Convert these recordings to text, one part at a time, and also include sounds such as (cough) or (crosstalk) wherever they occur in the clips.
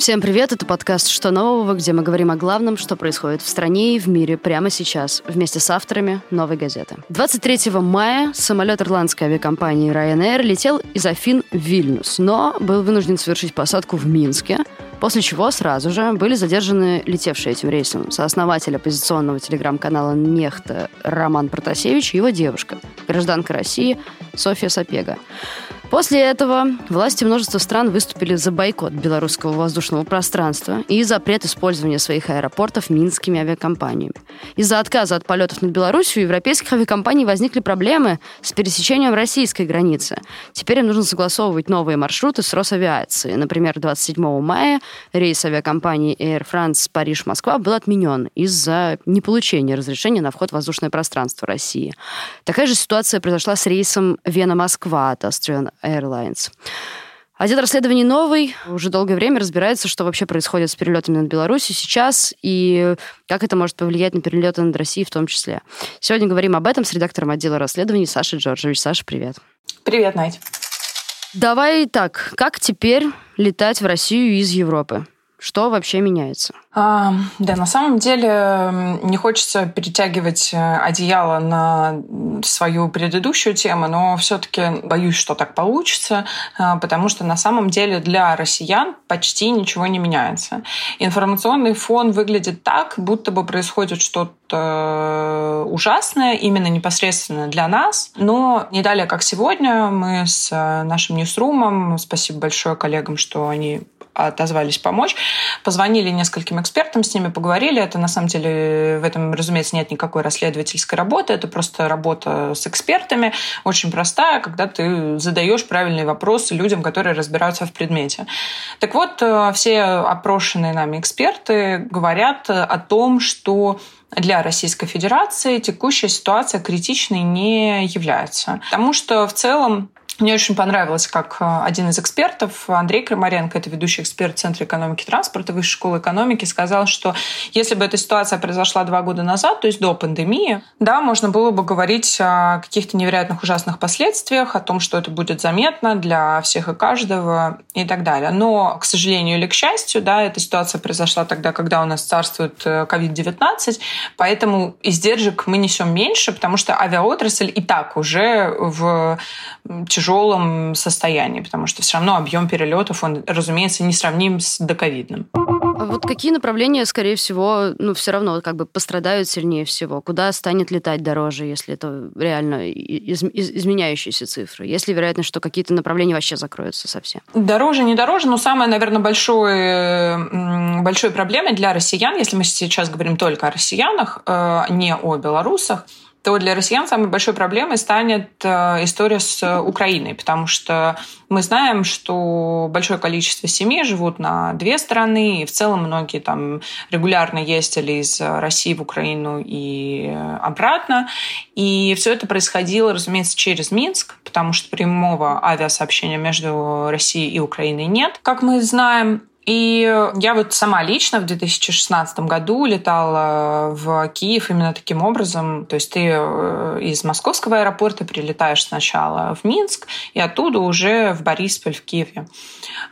Всем привет, это подкаст «Что нового», где мы говорим о главном, что происходит в стране и в мире прямо сейчас, вместе с авторами «Новой газеты». 23 мая самолет ирландской авиакомпании Ryanair летел из Афин в Вильнюс, но был вынужден совершить посадку в Минске, после чего сразу же были задержаны летевшие этим рейсом сооснователь оппозиционного телеграм-канала «Нехта» Роман Протасевич и его девушка, гражданка России Софья Сапега. После этого власти множества стран выступили за бойкот белорусского воздушного пространства и запрет использования своих аэропортов минскими авиакомпаниями. Из-за отказа от полетов над Беларусью у европейских авиакомпаний возникли проблемы с пересечением российской границы. Теперь им нужно согласовывать новые маршруты с Росавиацией. Например, 27 мая рейс авиакомпании Air France Париж-Москва был отменен из-за неполучения разрешения на вход в воздушное пространство России. Такая же ситуация произошла с рейсом Вена-Москва от Austrian Airlines. Отдел расследований новый, уже долгое время разбирается, что вообще происходит с перелетами над Беларусью сейчас и как это может повлиять на перелеты над Россией в том числе. Сегодня говорим об этом с редактором отдела расследований Сашей Джорджевич. Саша, привет. Привет, Надь. Давай так, как теперь летать в Россию из Европы? Что вообще меняется? А, да, на самом деле не хочется перетягивать э, одеяло на свою предыдущую тему, но все-таки боюсь, что так получится, а, потому что на самом деле для россиян почти ничего не меняется. Информационный фон выглядит так, будто бы происходит что-то ужасное именно непосредственно для нас, но не далее, как сегодня, мы с э, нашим ньюсрумом, спасибо большое коллегам, что они отозвались помочь. Позвонили нескольким экспертам, с ними поговорили. Это на самом деле в этом, разумеется, нет никакой расследовательской работы. Это просто работа с экспертами, очень простая, когда ты задаешь правильные вопросы людям, которые разбираются в предмете. Так вот, э, все опрошенные нами эксперты говорят о том, что для Российской Федерации текущая ситуация критичной не является. Потому что в целом мне очень понравилось, как э, один из экспертов, Андрей Крамаренко, это ведущий эксперт Центра экономики и транспорта Высшей школы экономики, сказал, что если бы эта ситуация произошла два года назад, то есть до пандемии, да, можно было бы говорить о каких-то невероятных ужасных последствиях, о том, что это будет заметно для всех и каждого и так далее. Но, к сожалению или к счастью, да, эта ситуация произошла тогда, когда у нас царствует COVID-19, э, поэтому издержек мы несем меньше, потому что авиаотрасль и так уже в тяжелом состоянии, потому что все равно объем перелетов, он, разумеется, не сравним с доковидным. А вот какие направления, скорее всего, ну, все равно как бы пострадают сильнее всего? Куда станет летать дороже, если это реально из, из, изменяющиеся цифры? Есть ли вероятность, что какие-то направления вообще закроются совсем? Дороже, не дороже, но самое, наверное, большое, большой проблемой для россиян, если мы сейчас говорим только о россиянах, э, не о белорусах, то для россиян самой большой проблемой станет э, история с Украиной, потому что мы знаем, что большое количество семей живут на две страны, и в целом многие там регулярно ездили из России в Украину и обратно. И все это происходило, разумеется, через Минск, потому что прямого авиасообщения между Россией и Украиной нет, как мы знаем. И я вот сама лично в 2016 году летала в Киев именно таким образом. То есть ты э, из московского аэропорта прилетаешь сначала в Минск, и оттуда уже в Борисполь, в Киеве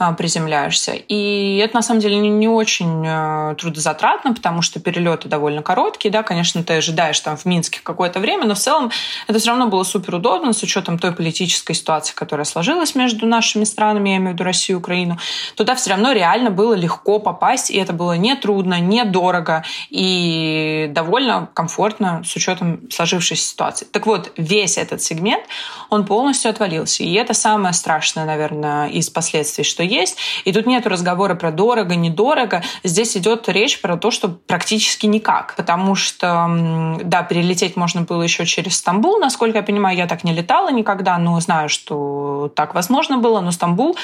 э, приземляешься. И это на самом деле не очень э, трудозатратно, потому что перелеты довольно короткие. Да, конечно, ты ожидаешь там в Минске какое-то время, но в целом это все равно было супер удобно с учетом той политической ситуации, которая сложилась между нашими странами, я имею в виду Россию и Украину. Туда все равно реально реально было легко попасть, и это было не трудно, не дорого и довольно комфортно с учетом сложившейся ситуации. Так вот, весь этот сегмент, он полностью отвалился. И это самое страшное, наверное, из последствий, что есть. И тут нет разговора про дорого, недорого. Здесь идет речь про то, что практически никак. Потому что, да, перелететь можно было еще через Стамбул, насколько я понимаю, я так не летала никогда, но знаю, что так возможно было. Но Стамбул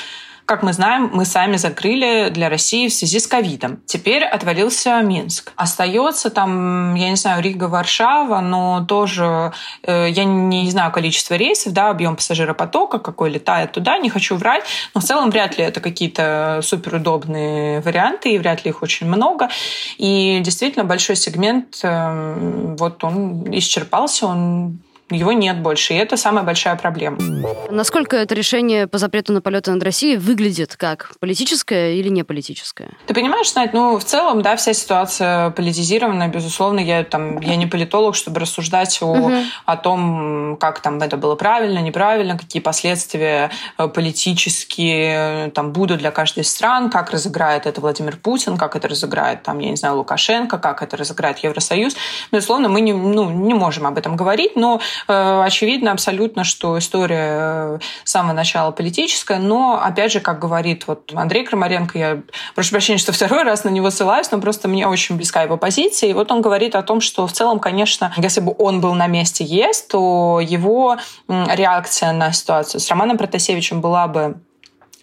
как мы знаем, мы сами закрыли для России в связи с ковидом. Теперь отвалился Минск. Остается там, я не знаю, Рига, Варшава, но тоже э, я не знаю количество рейсов, да, объем пассажиропотока, какой летает туда, не хочу врать, но в целом вряд ли это какие-то суперудобные варианты, и вряд ли их очень много. И действительно большой сегмент, э, вот он исчерпался, он его нет больше, и это самая большая проблема. Насколько это решение по запрету на полеты над Россией выглядит как политическое или не политическое? Ты понимаешь, Надь, ну, в целом, да, вся ситуация политизирована, безусловно, я там, я не политолог, чтобы рассуждать о, угу. о том, как там это было правильно, неправильно, какие последствия э, политические э, там будут для каждой стран, как разыграет это Владимир Путин, как это разыграет там, я не знаю, Лукашенко, как это разыграет Евросоюз. Безусловно, мы не, ну, не можем об этом говорить, но очевидно абсолютно, что история э, с самого начала политическая, но, опять же, как говорит вот Андрей Крамаренко, я прошу прощения, что второй раз на него ссылаюсь, но просто мне очень близка его позиция, и вот он говорит о том, что в целом, конечно, если бы он был на месте ЕС, то его реакция на ситуацию с Романом Протасевичем была бы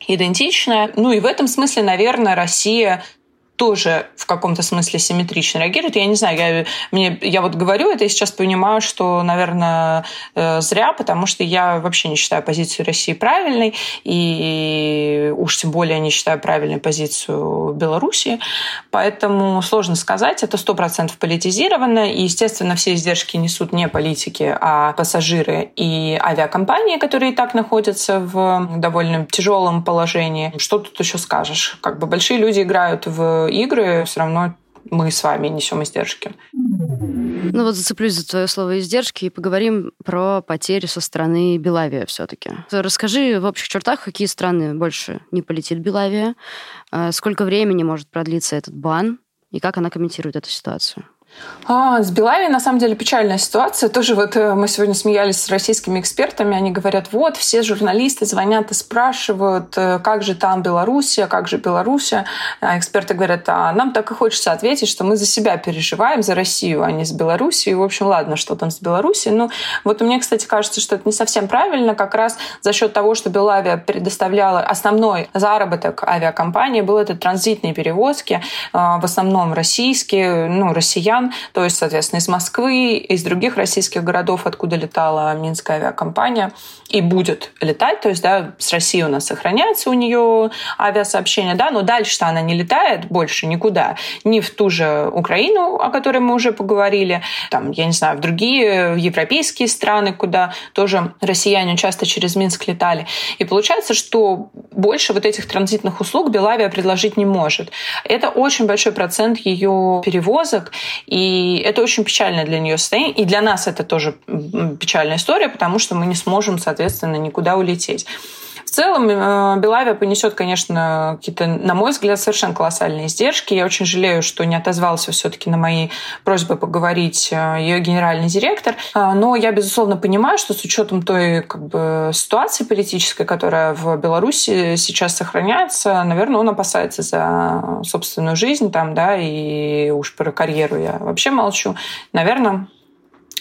идентичная. Ну и в этом смысле, наверное, Россия тоже в каком-то смысле симметрично реагирует. Я не знаю, я, мне, я вот говорю это и сейчас понимаю, что, наверное, э, зря, потому что я вообще не считаю позицию России правильной, и уж тем более не считаю правильной позицию Беларуси. Поэтому сложно сказать, это сто процентов политизировано, и, естественно, все издержки несут не политики, а пассажиры и авиакомпании, которые и так находятся в довольно тяжелом положении. Что тут еще скажешь? Как бы большие люди играют в игры, все равно мы с вами несем издержки. Ну вот зацеплюсь за твое слово издержки и поговорим про потери со стороны Белавия все-таки. Расскажи в общих чертах, какие страны больше не полетит Белавия, а сколько времени может продлиться этот бан и как она комментирует эту ситуацию. А, с Белави, на самом деле, печальная ситуация. Тоже вот э, мы сегодня смеялись с российскими экспертами. Они говорят, вот, все журналисты звонят и спрашивают, э, как же там Белоруссия, как же Белоруссия. А эксперты говорят, а нам так и хочется ответить, что мы за себя переживаем, за Россию, а не с Белоруссией. В общем, ладно, что там с Белоруссией. Ну, вот мне, кстати, кажется, что это не совсем правильно. Как раз за счет того, что Белавия предоставляла основной заработок авиакомпании, был это транзитные перевозки, а, в основном российские, ну, россиян, стран, то есть, соответственно, из Москвы, из других российских городов, откуда летала Минская авиакомпания, и будет летать, то есть, да, с Россией у нас сохраняется у нее авиасообщение, да, но дальше-то она не летает больше никуда, ни в ту же Украину, о которой мы уже поговорили, там, я не знаю, в другие европейские страны, куда тоже россияне часто через Минск летали. И получается, что больше вот этих транзитных услуг Белавия предложить не может. Это очень большой процент ее перевозок, и это очень печальное для нее состояние. И для нас это тоже печальная история, потому что мы не сможем, соответственно, никуда улететь. В целом, э, Белавия понесет, конечно, какие-то, на мой взгляд, совершенно колоссальные издержки. Я очень жалею, что не отозвался все-таки на мои просьбы поговорить э, ее генеральный директор. Э, но я, безусловно, понимаю, что с учетом той как бы, ситуации политической, которая в Беларуси сейчас сохраняется, наверное, он опасается за собственную жизнь там, да, и уж про карьеру я вообще молчу. Наверное,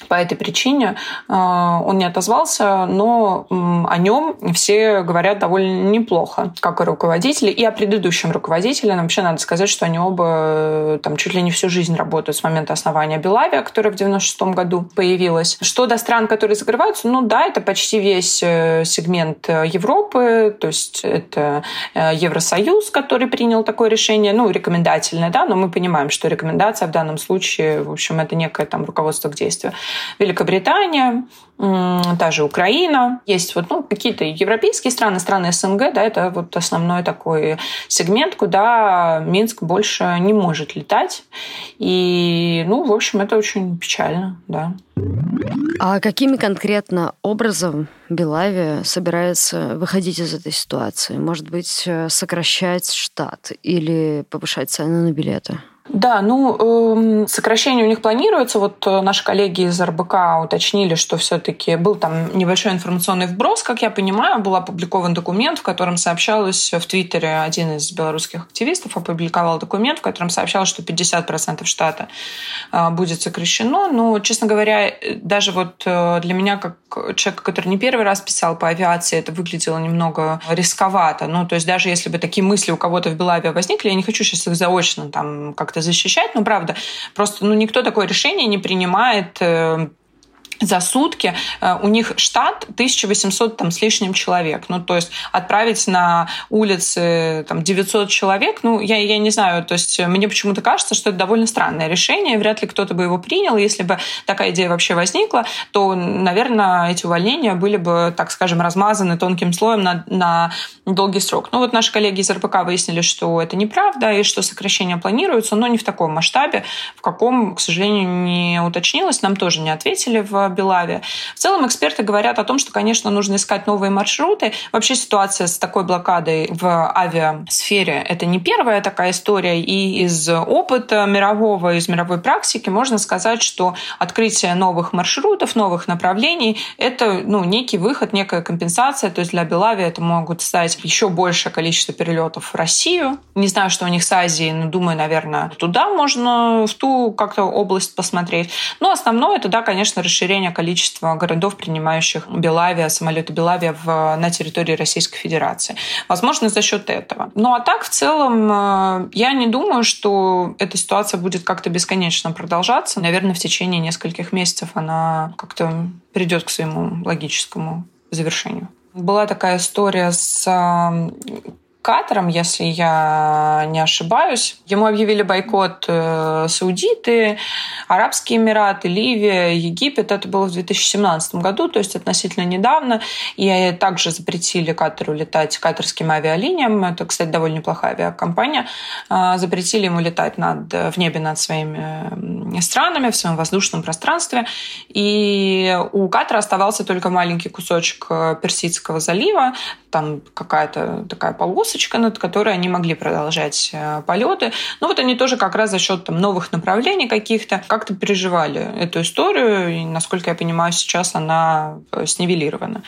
по этой причине э, он не отозвался, но о нем все говорят довольно неплохо, как о руководителе и о предыдущем руководителе. Нам вообще надо сказать, что они оба э, там чуть ли не всю жизнь работают с момента основания Белавия, которая в 96 году появилась. Что до стран, которые закрываются, ну да, это почти весь э, сегмент Европы, то есть это Евросоюз, который принял такое решение, ну, рекомендательное, да, но мы понимаем, что рекомендация в данном случае, в общем, это некое там руководство к действию. Великобритания, та же Украина. Есть вот ну, какие-то европейские страны, страны СНГ, да, это вот основной такой сегмент, куда Минск больше не может летать. И, ну, в общем, это очень печально, да. А какими конкретно образом Белавия собирается выходить из этой ситуации? Может быть, э, сокращать штат или повышать цены на билеты? Да, ну, э, сокращение у них планируется. Вот э, наши коллеги из РБК уточнили, что все-таки был там небольшой информационный вброс, как я понимаю, был опубликован документ, в котором сообщалось в Твиттере один из белорусских активистов опубликовал документ, в котором сообщалось, что 50% штата э, будет сокращено. Но, честно говоря, даже вот э, для меня, как человека, который не первый раз писал по авиации, это выглядело немного рисковато. Ну, то есть даже если бы такие мысли у кого-то в Белаве возникли, я не хочу сейчас их заочно там как-то защищать, но правда, просто ну, никто такое решение не принимает э, за сутки. Э, у них штат 1800 там, с лишним человек. Ну, то есть отправить на улицы там, 900 человек, ну, я, я не знаю, то есть мне почему-то кажется, что это довольно странное решение, вряд ли кто-то бы его принял. Если бы такая идея вообще возникла, то, наверное, эти увольнения были бы, так скажем, размазаны тонким слоем на, на долгий срок. Ну, вот наши коллеги из РБК выяснили, что это неправда, и что сокращения планируются, но не в таком масштабе, в каком, к сожалению, не уточнилось, нам тоже не ответили в Белаве. В целом эксперты говорят о том, что, конечно, нужно искать новые маршруты. Вообще ситуация с такой блокадой в авиасфере – это не первая такая история. И из опыта мирового, из мировой практики можно сказать, что открытие новых маршрутов, новых направлений – это ну, некий выход, некая компенсация. То есть для Белави это могут стать еще большее количество перелетов в Россию. Не знаю, что у них с Азией, но думаю, наверное, туда можно, в ту как-то область посмотреть. Но основное это, да, конечно, расширение увеличение количества городов, принимающих Белавия, самолеты Белавия в, на территории Российской Федерации. Возможно, за счет этого. Ну а так, в целом, э, я не думаю, что эта ситуация будет как-то бесконечно продолжаться. Наверное, в течение нескольких месяцев она как-то придет к своему логическому завершению. Была такая история с Катаром, если я не ошибаюсь. Ему объявили бойкот э, Саудиты, Арабские Эмираты, Ливия, Египет. Это было в 2017 году, то есть относительно недавно. И также запретили Катару летать катарским авиалиниям. Это, кстати, довольно неплохая авиакомпания. Э, запретили ему летать над, в небе над своими странами, в своем воздушном пространстве. И у Катара оставался только маленький кусочек э, Персидского залива. Там какая-то такая полоса полосочка, над которой они могли продолжать э, полеты. Ну вот они тоже как раз за счет там, новых направлений каких-то как-то переживали эту историю. И, насколько я понимаю, сейчас она э, снивелирована.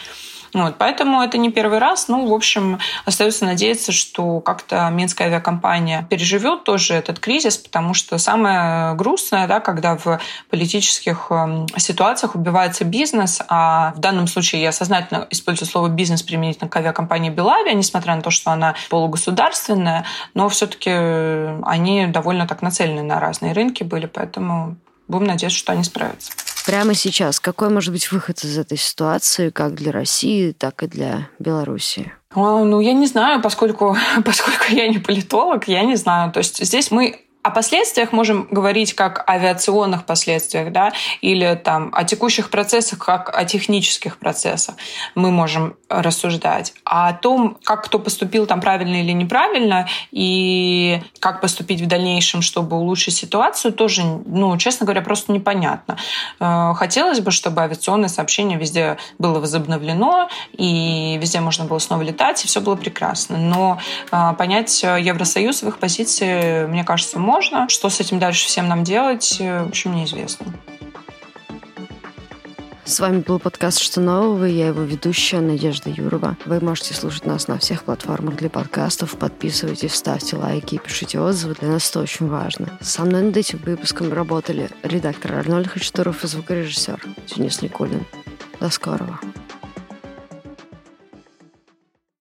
Вот, поэтому это не первый раз. Ну, в общем, остается надеяться, что как-то Минская авиакомпания переживет тоже этот кризис, потому что самое грустное, да, когда в политических эм, ситуациях убивается бизнес, а в данном случае я сознательно использую слово «бизнес» применительно к авиакомпании «Белавия», несмотря на то, что она полугосударственная, но все-таки они довольно так нацелены на разные рынки были, поэтому будем надеяться, что они справятся прямо сейчас какой может быть выход из этой ситуации как для России, так и для Белоруссии? Ну, я не знаю, поскольку, (laughs) поскольку я не политолог, я не знаю. То есть здесь мы о последствиях можем говорить как о авиационных последствиях, да, или там о текущих процессах, как о технических процессах мы можем рассуждать. А о том, как кто поступил там правильно или неправильно, и как поступить в дальнейшем, чтобы улучшить ситуацию, тоже, ну, честно говоря, просто непонятно. Э, хотелось бы, чтобы авиационное сообщение везде было возобновлено, и везде можно было снова летать, и все было прекрасно. Но э, понять Евросоюз в их позиции, мне кажется, можно. Что с этим дальше всем нам делать, э, в общем, неизвестно. С вами был подкаст «Что нового?» Я его ведущая Надежда Юрова. Вы можете слушать нас на всех платформах для подкастов. Подписывайтесь, ставьте лайки и пишите отзывы. Для нас это очень важно. Со мной над этим выпуском работали редактор Арнольд Хачатуров и звукорежиссер Денис Никулин. До скорого.